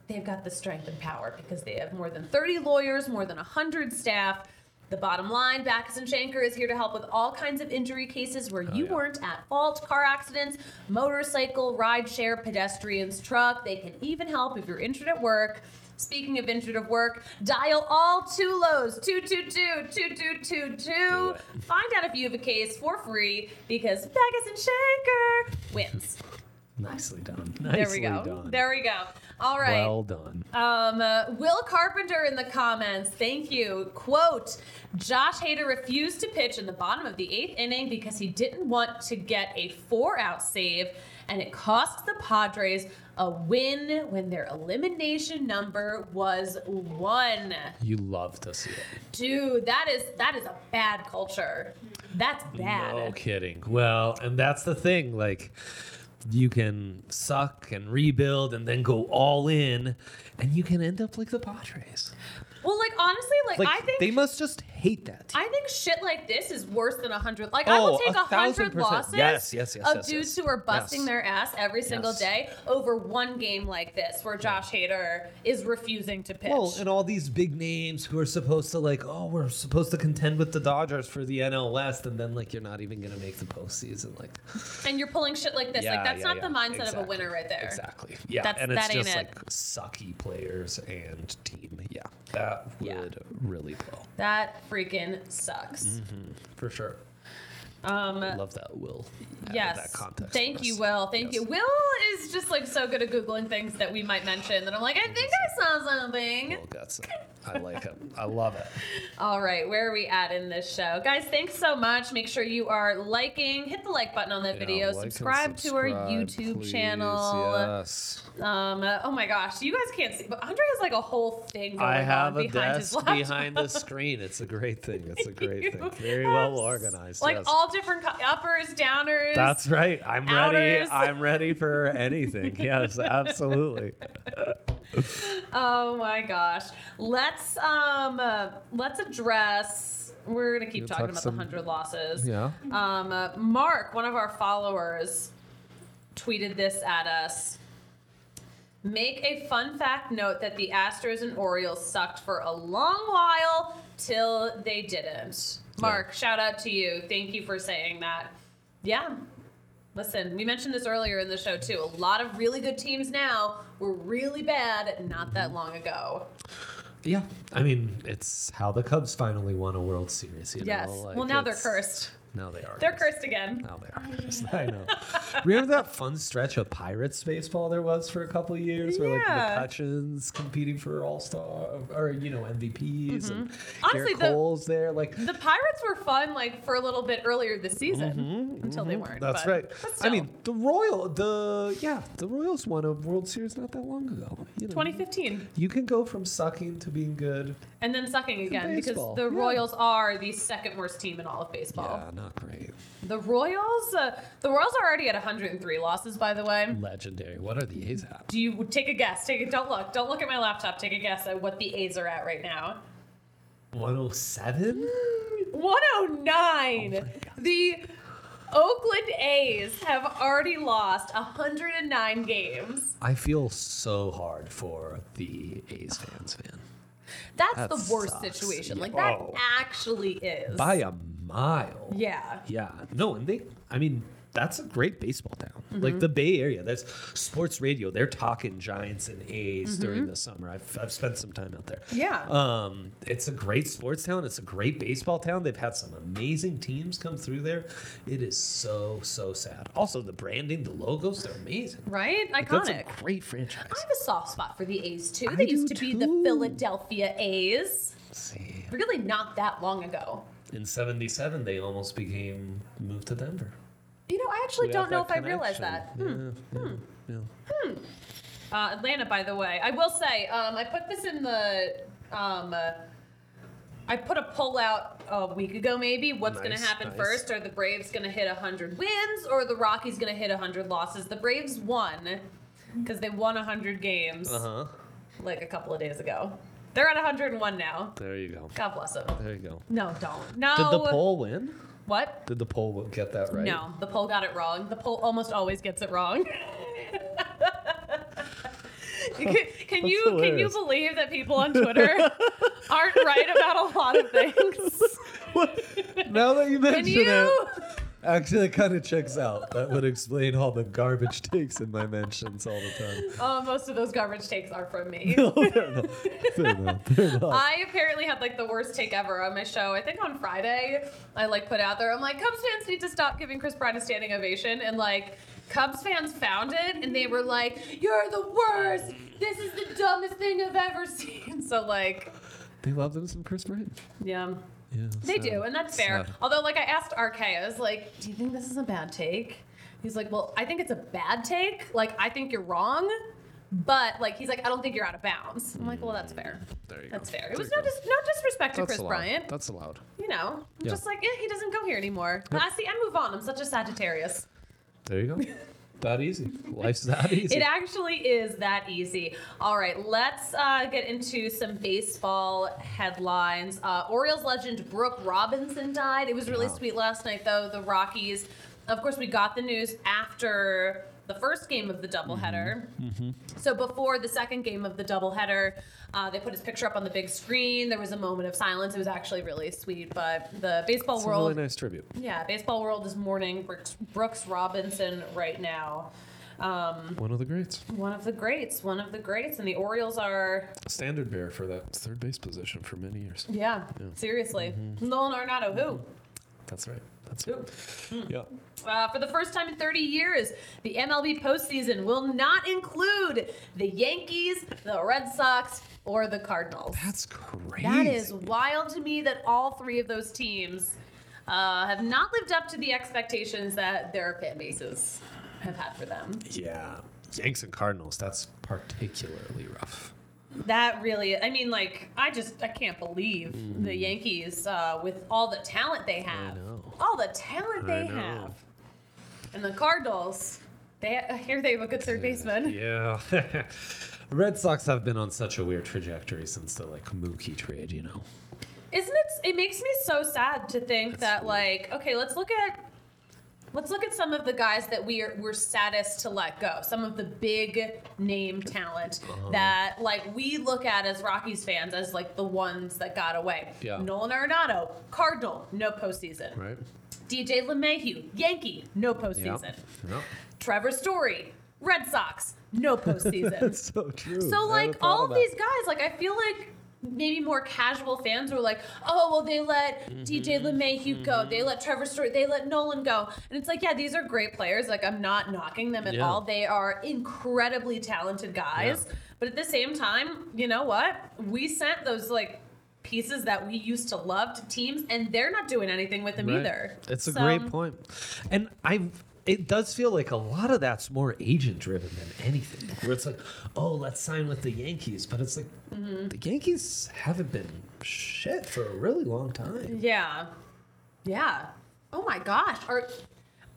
they've got the strength and power because they have more than 30 lawyers, more than 100 staff. The bottom line, Backus and Shanker is here to help with all kinds of injury cases where oh, you yeah. weren't at fault car accidents, motorcycle, rideshare, pedestrians, truck. They can even help if you're injured at work. Speaking of at work, dial all two lows 222 2222. Find out if you have a case for free because Backus and Shanker wins. Nicely done. There we go. done. There we go. All right. Well done. Um, uh, Will Carpenter in the comments, thank you. Quote Josh Hader refused to pitch in the bottom of the eighth inning because he didn't want to get a four out save, and it cost the Padres a win when their elimination number was one. You love to see it. Dude, that is that is a bad culture. That's bad. No kidding. Well, and that's the thing. Like, you can suck and rebuild and then go all in, and you can end up like the Padres. Well, like honestly, like, Like, I think they must just hate that. I think shit like this is worse than a hundred. Like I Oh, will take a a hundred thousand percent. losses Yes, yes, yes, of yes, dudes yes. who are busting Yes. their ass every single Yes. day over one game like this, where Josh Hader is refusing to pitch. Well, and all these big names who are supposed to like, oh, we're supposed to contend with the Dodgers for the NL West, and then like you're not even gonna make the postseason. Like, And you're pulling shit like this. yeah, like that's yeah, not yeah. the mindset of a Exactly. winner right there. Exactly. Yeah, That's- and it's that ain't just it. like sucky players and team. Yeah, that Yeah. would really blow That freaking sucks. Mm-hmm. for sure. Um, Love that, Will. yes. That context Thank you. Will. Thank Yes. you. Will is just like so good at googling things that we might mention that I'm like, I think I saw something. Will gets it. I like it. I love it. All right, where are we at in this show? Guys, thanks so much. Make sure you are liking, hit the like button on that Yeah, video, like and subscribe, to our YouTube please, channel. Yes. Um, uh, oh my gosh, you guys can't see, but Andre has like a whole thing going I have on a behind his desk behind the screen. It's a great thing. It's a great thing. Very well organized. Like yes. all different co- uppers, downers. That's right. I'm ready. I'm ready for anything. Yes, absolutely. Oh my gosh. Let's um uh, let's address. We're gonna keep You'll talking talk about some- the hundred losses. Yeah. Um, uh, Mark, one of our followers, tweeted this at us. Make a fun fact note that the Astros and Orioles sucked for a long while till they didn't. Mark, shout out to you. Thank you for saying that. Yeah. Listen, we mentioned this earlier in the show too. A lot of really good teams now were really bad not that long ago. Yeah. I mean, it's how the Cubs finally won a World Series. You Yes. Know? Like, well, now they're cursed. Now they are. They're cursed again. Now they are cursed. I know. Remember that fun stretch of Pirates baseball there was for a couple of years, where like Yeah. McCutcheon's competing for All Star or you know MVPs and Mm-hmm. Honestly, Gerrit the- Cole's there. Like The Pirates were fun like for a little bit earlier this season until they weren't. Mm-hmm, That's but- right. but I mean, the Royal, the yeah, the Royals won a World Series not that long ago. You know, 2015, You can go from sucking to being good. and then sucking again because the yeah. Royals are the second worst team in all of baseball. Yeah, not great. The Royals, uh, the Royals are already at 103 losses, by the way. Legendary. What are the A's at? Do you take a guess? Take a, don't look. Don't look at my laptop. Take a guess at what the A's are at right now. 107? 109. the Oakland A's have already lost 109 games. I feel so hard for the A's fans, man. That's That the worst sucks. situation. Like that Oh. actually is. By a mile. yeah. Yeah. No, and they, I mean, that's a great baseball town. Mm-hmm. Like the Bay Area, that's sports radio. They're talking Giants and A's Mm-hmm. during the summer. I've, I've spent some time out there. Yeah. Um, it's a great sports town. It's a great baseball town. They've had some amazing teams come through there. It is so, so sad. Also, the branding, the logos, they're amazing. Right? That's Iconic. a great franchise. I have a soft spot for the A's too. I They do used to be the. Philadelphia A's. See, Really not that long ago. In 77, they almost became, moved to Denver. You know, I actually We don't know if that I realized that. connection. Hmm. Yeah, yeah, yeah. Uh, Atlanta, by the way, I will say, um, I put this in the. Um, uh, I put a poll out a week ago, maybe. What's going to happen nice. first? Are the Braves going to hit 100 wins or are the Rockies going to hit 100 losses? The Braves won because they won 100 games Uh huh. like a couple of days ago. They're at 101 now. There you go. God bless them. There you go. No, don't. No. Did the poll win? What? Did the poll get that right? No, the poll got it wrong. The poll almost always gets it wrong. can, can you can you believe that people on Twitter aren't right about a lot of things? Now that you Can mention you? it, actually, it kind of checks out. That would explain all the garbage takes in my mentions all the time. Oh, most of those garbage takes are from me. No, they're not. They're not. They're not. I apparently had like the worst take ever on my show. I think on Friday, I like put out there, I'm like, Cubs fans need to stop giving Kris Bryant a standing ovation. And like, Cubs fans found it and they were like, You're the worst. This is the dumbest thing I've ever seen. So, like, They love them some Kris Bryant. yeah, Yeah, they sad. do. And that's fair. Sad. Although, like, I asked RK, I was like, Do you think this is a bad take? He's like, Well, I think it's a bad take. Like, I think you're wrong. But like he's like, I don't think you're out of bounds. I'm like, well, that's fair. There you go. That's go. fair. It There was no dis- no disrespect to That's Kris allowed. Bryant. That's allowed. you know, I'm Yeah. just like, eh, he doesn't go here anymore. I see. I move on. I'm such a Sagittarius. There you go. that easy. Life's that easy. It actually is that easy. All right, let's uh, get into some baseball headlines. Uh, Orioles legend Brooks Robinson died. It was really Wow. sweet last night, though. The Rockies, of course, we got the news after the first game of the doubleheader. So before the second game of the doubleheader, uh, they put his picture up on the big screen. There was a moment of silence. It was actually really sweet. But the baseball It's a world, really nice tribute. yeah, baseball world is mourning Brooks, Brooks Robinson right now. Um, One of the greats. one of the greats, one of the greats, and the Orioles are, Standard bearer for that. Third base position for many years. yeah, seriously. Nolan Arenado, who? That's right. That's Ooh. yeah. Uh, for the first time in 30 years, the MLB postseason will not include the Yankees, the Red Sox, or the Cardinals. That's crazy. That is wild to me that all three of those teams uh, have not lived up to the expectations that their fan bases have had for them. Yeah. Yanks and Cardinals, that's particularly rough. That really, I mean, like, I just, I can't believe the Yankees uh, with all the talent they have. know. All the talent they I know. have. And the Cardinals, they I hear they have a good third baseman. Yeah. Red Sox have been on such a weird trajectory since the like Mookie trade, you know. Isn't it? It makes me so sad to think that, like, okay, let's look at. Let's look at some of the guys that we are, we're saddest to let go. Some of the big name talent Uh-huh. that like we look at as Rockies fans as like the ones that got away. Yeah. Nolan Arenado, Cardinal, no postseason. Right. DJ LeMahieu, Yankee, no postseason. Yep. Trevor Story, Red Sox, no postseason. That's so true. So like all of of that. these guys, like I feel like maybe more casual fans were like, oh well, they let Mm-hmm. DJ LeMahieu go, they let Trevor Story, they let Nolan go, and it's like, yeah, these are great players. Like I'm not knocking them at Yeah. all. They are incredibly talented guys, Yeah. but at the same time, you know what? We sent those like pieces that we used to love to teams, and they're not doing anything with them Right. either. It's a So- great point. And I it does feel like a lot of that's more agent driven than anything. Where it's like, oh, let's sign with the Yankees, but it's like Mm-hmm. the Yankees haven't been shit for a really long time. Yeah. Yeah. Oh my gosh. Are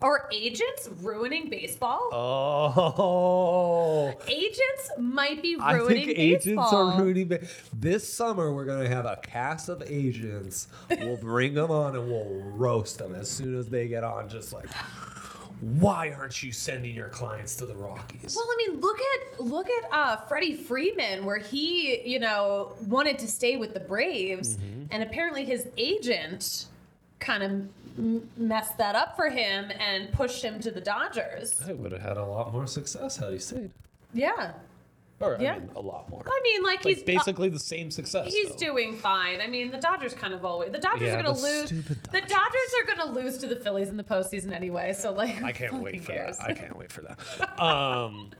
are agents ruining baseball? Oh. Agents might be ruining. I think agents baseball. are ruining. Ba- this summer, we're gonna have a cast of agents. We'll bring them on and we'll roast them as soon as they get on. Just like, why aren't you sending your clients to the Rockies? Well, I mean, look at look at uh, Freddie Freeman, where he, you know, wanted to stay with the Braves, Mm-hmm. and apparently his agent kind of m- messed that up for him and pushed him to the Dodgers. I would have had a lot more success had he stayed. Yeah, Or Yeah. I mean, a lot more. I mean, like, Like he's basically the same success. He's though. doing fine. I mean, the Dodgers kind of always. The Dodgers Yeah, are going to lose. stupid The Dodgers. Dodgers are going to lose to the Phillies in the postseason anyway. So like, I can't wait for cares? that. I can't wait for that. Um,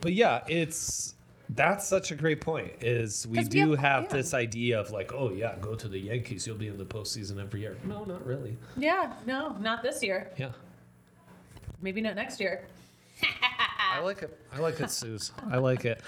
but yeah, it's that's such a great point. Is we do have- have, yeah. this idea of like, oh yeah, go to the Yankees, you'll be in the postseason every year. No, not really. Yeah, no, not this year. Yeah, Maybe not next year. I like it. I like it, Suze. I like it.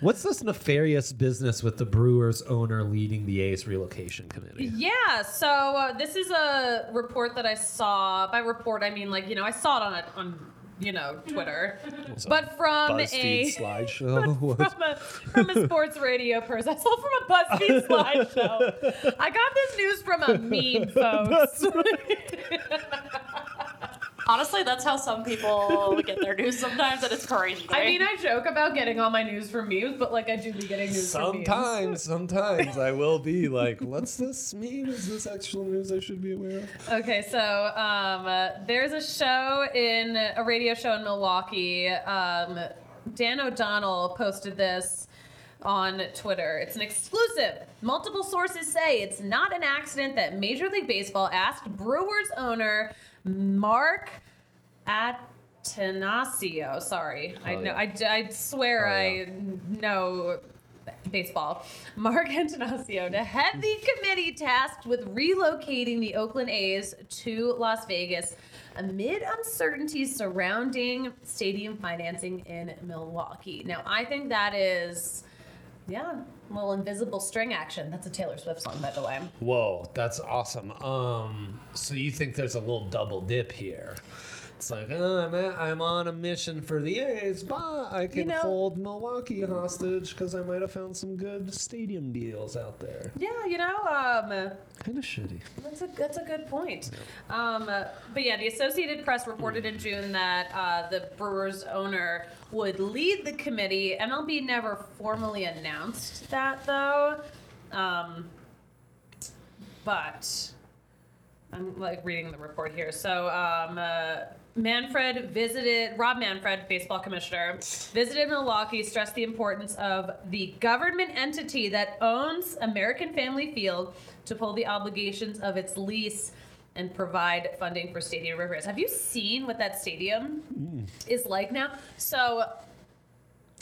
What's this nefarious business with the Brewers owner leading the A's relocation committee? Yeah. So uh, this is a report that I saw. By report, I mean like you know I saw it on a, on you know Twitter, It's a but from BuzzFeed a. slideshow. From a, from a sports radio person. I saw from a BuzzFeed slideshow. I got this news from a meme, folks. Honestly, that's how some people get their news sometimes, and it's crazy. I mean, I joke about getting all my news from memes, but like I do be getting news from. Sometimes, sometimes I will be like, "What's this mean? Is this actual news I should be aware of?" Okay, so um, uh, there's a show in a radio show in Milwaukee. Um, Dan O'Donnell posted this on Twitter. It's an exclusive. Multiple sources say it's not an accident that Major League Baseball asked Brewers owner Mark Attanasio. Sorry, I Oh, know. yeah. I, I swear Oh, yeah. I know baseball. Mark Antanasio to head the committee tasked with relocating the Oakland A's to Las Vegas amid uncertainties surrounding stadium financing in Milwaukee. Now, I think that is, yeah, little invisible string action. That's a Taylor Swift song, by the way. Whoa, that's awesome. Um, so you think there's a little double dip here? It's like, oh, I'm, at, I'm on a mission for the A's, but I can know- hold Milwaukee hostage because I might have found some good stadium deals out there. Yeah, you know, um, Kind of shitty. That's a that's a good point. Um, uh, but yeah, the Associated Press reported in June that uh, the Brewers owner would lead the committee. MLB never formally announced that though. Um, but I'm like reading the report here. So um, uh, Manfred visited Rob Manfred, baseball commissioner, visited Milwaukee, stressed the importance of the government entity that owns American Family Field to pull the obligations of its lease and provide funding for stadium repairs. Have you seen what that stadium Mm. is like now? So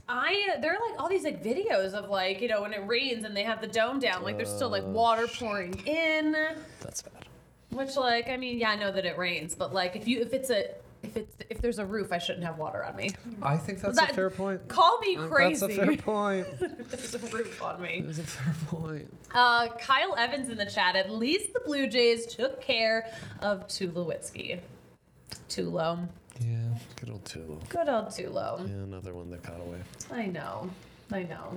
I there are like all these like videos of like you know when it rains and they have the dome down like there's still like water pouring in That's bad. which like I mean yeah I know that it rains but like if you if it's a if it's if there's a roof I shouldn't have water on me I think that's That- a fair point. call me crazy That's a fair point. there's a roof on me That's a fair point. uh, Kyle Evans in the chat at least the Blue Jays took care of Tulowitzki Tulo Yeah, good old Tulo. good old Tulo Yeah, another one that got away. I know. I know.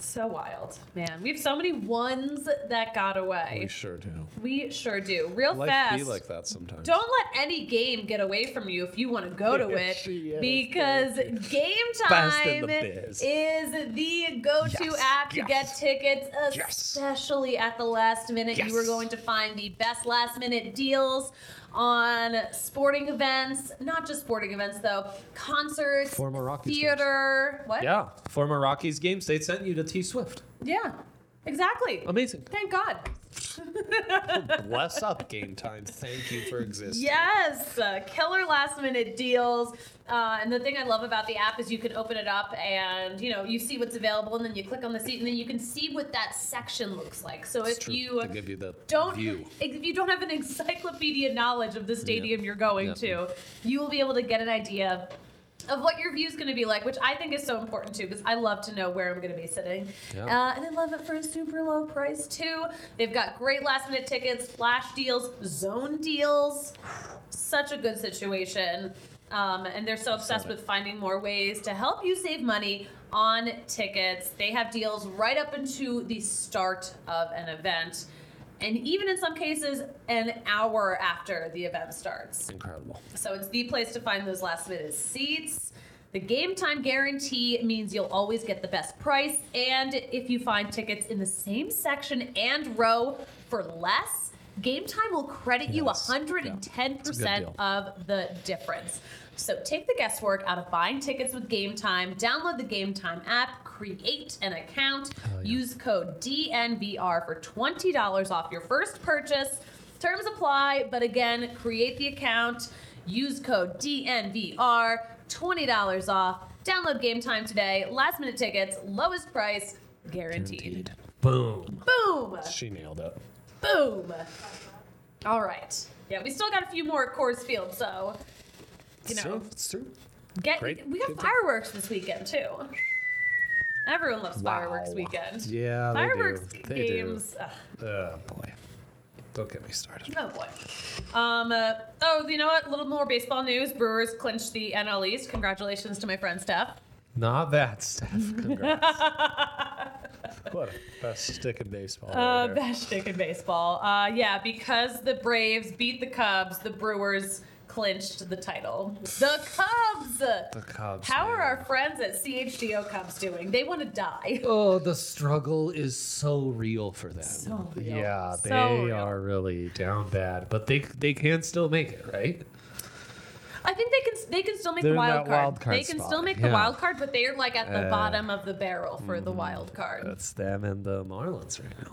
So wild, man. We have so many ones that got away. We sure do. We sure do. Real Life fast. be like that sometimes. Don't let any game get away from you if you want to go to it Yes, because Game Time the is the go-to Yes, app to yes. get tickets, Yes. especially at the last minute. You are going to find the best last minute deals on sporting events, not just sporting events though, concerts, Former Rockies games. theater. What? Yeah, former Rockies games. They sent you to T Swift. Yeah. Exactly. Amazing. Thank God. Bless up game time. Thank you for existing. Yes, uh, killer last minute deals. Uh, and the thing I love about the app is you can open it up and you know you see what's available, and then you click on the seat, and then you can see what that section looks like. So It's if true, you you the don't view. if you don't have an encyclopedia knowledge of the stadium you're going Yep. to, you will be able to get an idea of what your view is going to be like, which I think is so important too, because I love to know where I'm going to be sitting. Yeah. Uh, and I love it for a super low price too. They've got great last minute tickets, flash deals, zone deals. Such a good situation. Um, and they're so obsessed with finding more ways to help you save money on tickets. They have deals right up into the start of an event. And even in some cases, an hour after the event starts. Incredible. So it's the place to find those last minute seats. The game time guarantee means you'll always get the best price. And if you find tickets in the same section and row for less, Game Time will credit you 110% deal. of the difference. So take the guesswork out of buying tickets with Game Time. Download the Game Time app, create an account, use code DNVR for $20 off your first purchase. Terms apply, but again, create the account, use code DNVR, $20 off. Download Game Time today. Last minute tickets, lowest price, guaranteed. Guaranteed. Boom. Boom! She nailed it. Boom! All right. Yeah, we still got a few more at Coors Field, so you It's know, true. It's true. get Great. we got Good to- fireworks this weekend too. Everyone loves Wow. fireworks weekend. Yeah, they fireworks do. They do. games. ugh, Oh, Boy. don't get me started. oh boy. Um. uh, oh, you know what? A little more baseball news. Brewers clinched the NL East. Congratulations to my friend Steph. Not that, Steph. Congrats. what a best stick in baseball. Uh, there. best stick in baseball. Uh, yeah, because the Braves beat the Cubs, the Brewers clinched the title. The Cubs. The Cubs. How are our friends at CHGO Cubs doing? They want to die. Oh, the struggle is so real for them. So real. Yeah, So they real. are really down bad, but they they can still make it, right? I think they can they can still make They're the wild card. wild card They can spot, still make the wild card, but they're like at the Uh, bottom of the barrel for the wild card. That's them and the Marlins right now.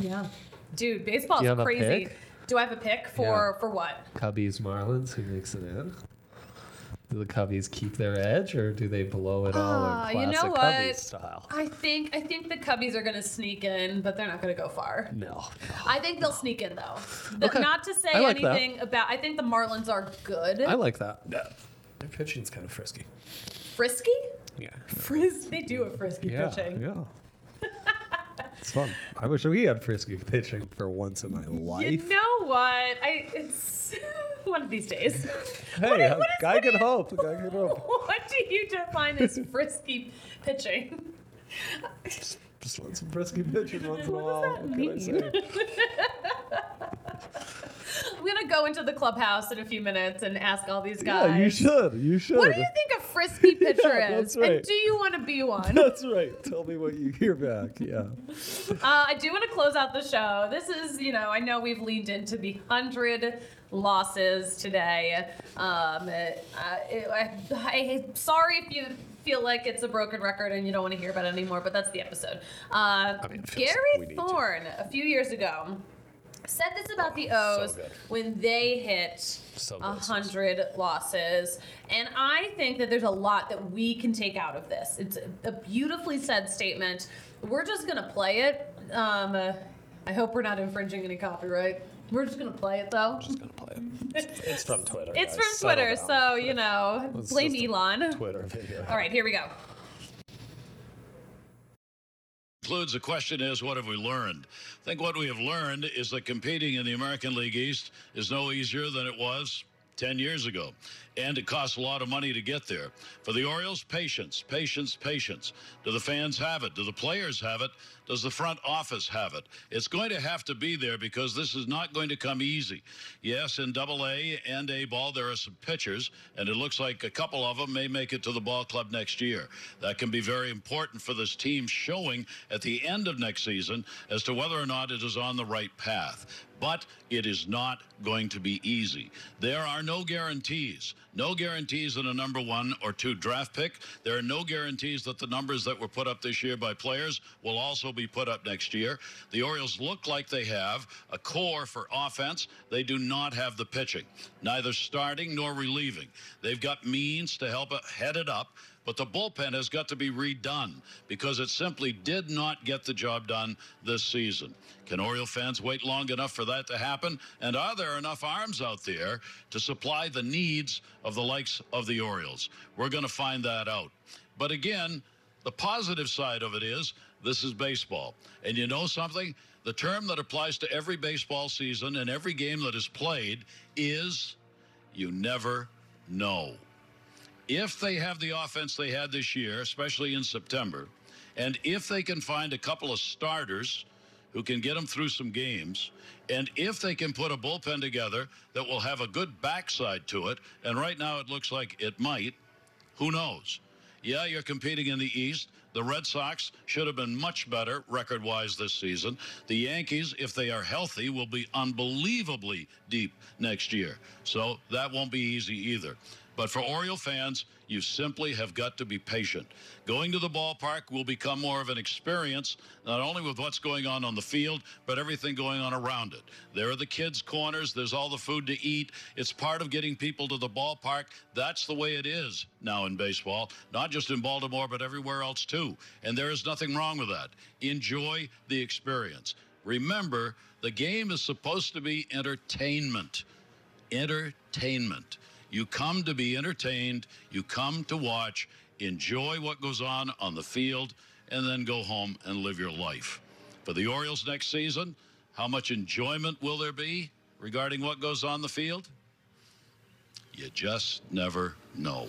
Yeah, dude, baseball's Do a crazy. Pick? Do I have a pick for Yeah. for what? Cubbies Marlins, who makes it in? Do the Cubbies keep their edge or do they blow it all Ah, in you classic know Cubbies what? style? I think I think the Cubbies are gonna sneak in, but they're not gonna go far. no. I think they'll sneak in though. The- Okay. Not to say I like that. anything about. I think the Marlins are good. I like that. Yeah. Their pitching's kind of frisky. Frisky. Yeah. Frizz. They do have frisky Yeah, pitching. yeah. it's fun. I wish we had frisky pitching for once in my life. You know what? I it's one of these days. Hey, What uh, a what is- what can hope. Guy can hope. What do you define as frisky pitching? Just want some frisky pitching once in a What while. does that What can I mean? Say? I'm gonna go into the clubhouse in a few minutes and ask all these guys. Yeah, you should. You should. What do you think a frisky pitcher Yeah, is? right. And do you want to be one? That's right. Tell me what you hear back. Yeah. Uh, I do want to close out the show. This is, you know, I know we've leaned into the hundred losses today. Um, it, uh, it, I, I, sorry if you feel like it's a broken record and you don't want to hear about it anymore, but that's the episode. Uh, mean, it like Gary need to. Thorne, a few years ago, said this about the O's good. when they hit So a good. hundred losses, and I think that there's a lot that we can take out of this. It's a beautifully said statement. We're just gonna play it. Um, uh, I hope we're not infringing any copyright. We're just gonna play it though. Just gonna play it. It's, it's from Twitter. It's guys. from Twitter, so you know, blame Elon. Twitter video. All right, here we go. Concludes, the question is, what have we learned? I think what we have learned is that competing in the American League East is no easier than it was 10 years ago. And it costs a lot of money to get there. For the Orioles, patience, patience, patience. Do the fans have it? Do the players have it? Does the front office have it? It's going to have to be there because this is not going to come easy. Yes, in double A and A ball, there are some pitchers, and it looks like a couple of them may make it to the ball club next year. That can be very important for this team showing at the end of next season as to whether or not it is on the right path. But it is not going to be easy. There are no guarantees. No guarantees in a number one or two draft pick. There are no guarantees that the numbers that were put up this year by players will also be put up next year. The Orioles look like they have a core for offense. They do not have the pitching, neither starting nor relieving. They've got means to help head it up. But the bullpen has got to be redone because it simply did not get the job done this season. Can Oriole fans wait long enough for that to happen? And are there enough arms out there to supply the needs of the likes of the Orioles? We're going to find that out. But again, the positive side of it is this is baseball. And you know something? The term that applies to every baseball season and every game that is played is you never know if they have the offense they had this year, especially in September, and if they can find a couple of starters who can get them through some games, and if they can put a bullpen together that will have a good backside to it, and right now it looks like it might, who knows? Yeah, you're competing in the East. The Red Sox should have been much better record wise this season. The Yankees, if they are healthy, will be unbelievably deep next year. So that won't be easy either. But for Oriole fans, you simply have got to be patient. Going to the ballpark will become more of an experience, not only with what's going on on the field, but everything going on around it. There are the kids' corners, there's all the food to eat. It's part of getting people to the ballpark. That's the way it is now in baseball, not just in Baltimore, but everywhere else too. And there is nothing wrong with that. Enjoy the experience. Remember, the game is supposed to be entertainment entertainment. You come to be entertained, you come to watch, enjoy what goes on on the field, and then go home and live your life. For the Orioles next season, how much enjoyment will there be regarding what goes on the field? You just never know.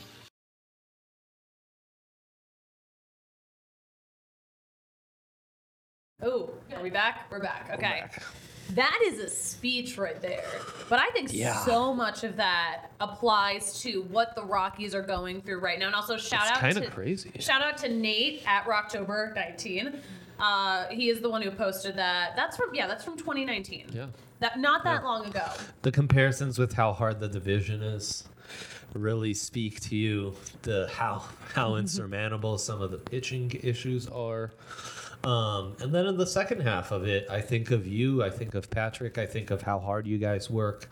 Oh, are we back? We're back. Okay. That is a speech right there. But I think Yeah. so much of that applies to what the Rockies are going through right now. And also shout It's out kinda to crazy. Shout out to Nate at Rocktober19. Uh, he is the one who posted that. That's from yeah, that's from 2019. Yeah. That not that long ago. the comparisons with how hard the division is really speak to you the how how insurmountable some of the pitching issues are um, and then in the second half of it i think of you i think of patrick i think of how hard you guys work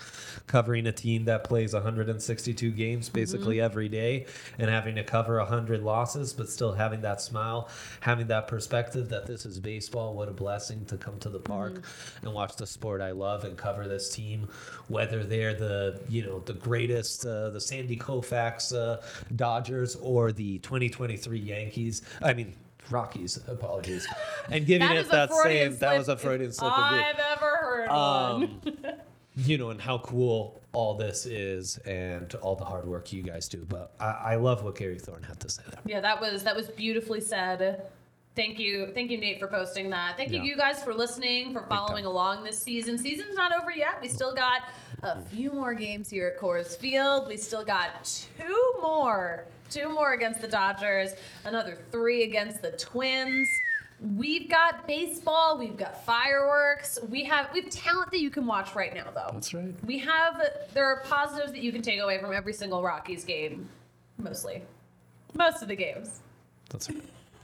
covering a team that plays 162 games basically every day and having to cover 100 losses but still having that smile having that perspective that this is baseball what a blessing to come to the park and watch the sport i love and cover this team whether they're the you know the greatest uh, the sandy koufax uh, dodgers or the 2023 yankees i mean rockies apologies and giving That it is a that same that was a freudian slip I've ever heard one. um, you know, and how cool all this is and all the hard work you guys do. But I, I love what Gary Thorne had to say there. Yeah, that was that was beautifully said. Thank you, thank you, Nate, for posting that. Thank you, you guys, for listening, for following along this season. Season's not over yet. We still got a few more games here at Coors Field. We still got two more, two more against the Dodgers, another three against the Twins. We've got baseball. We've got fireworks. We have we have talent that you can watch right now, though. That's right. We have there are positives that you can take away from every single Rockies game, mostly, most of the games. That's right.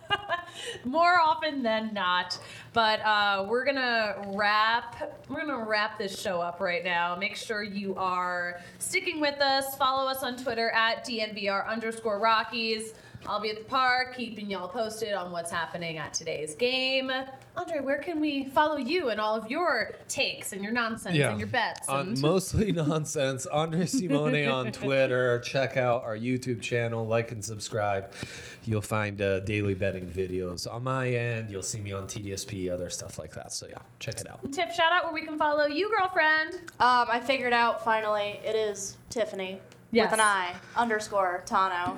more often than not. But uh, we're gonna wrap. We're gonna wrap this show up right now. Make sure you are sticking with us. Follow us on Twitter at DNVR underscore Rockies. I'll be at the park, keeping y'all posted on what's happening at today's game. Andre, where can we follow you and all of your takes and your nonsense and your bets? On and- mostly nonsense. Andre Simone on Twitter. Check out our YouTube channel. Like and subscribe. You'll find uh, daily betting videos on my end. You'll see me on TDSP, other stuff like that. So yeah, check it out. Tip shout out where we can follow you, girlfriend. Um, I figured out finally it is Tiffany Yes. with an I underscore Tano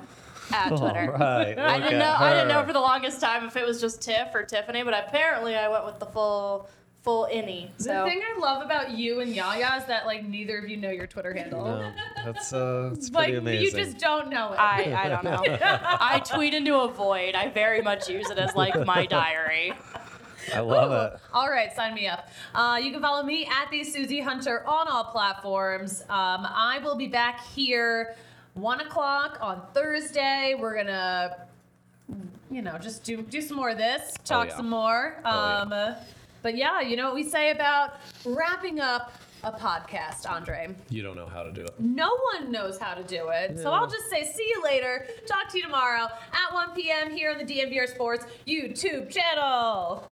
at Twitter. All right. I didn't know. at I didn't know for the longest time if it was just Tiff or Tiffany, but apparently I went with the full full innie. The thing I love about you and Yaya is that like neither of you know your Twitter handle. No, that's uh, it's like pretty amazing. you just don't know it. I I don't know. I tweet into a void. I very much use it as like my diary. I love it. All right, sign me up. Uh, you can follow me at the Suzie Hunter on all platforms. Um, I will be back here one o'clock on Thursday. We're gonna, you know, just do do some more of this, talk yeah. some more. Oh, yeah. Um, But yeah, you know what we say about wrapping up a podcast, Andre. You don't know how to do it. No one knows how to do it. So I'll just say, see you later. Talk to you tomorrow at 1 p.m. here on the DNVR Sports YouTube channel.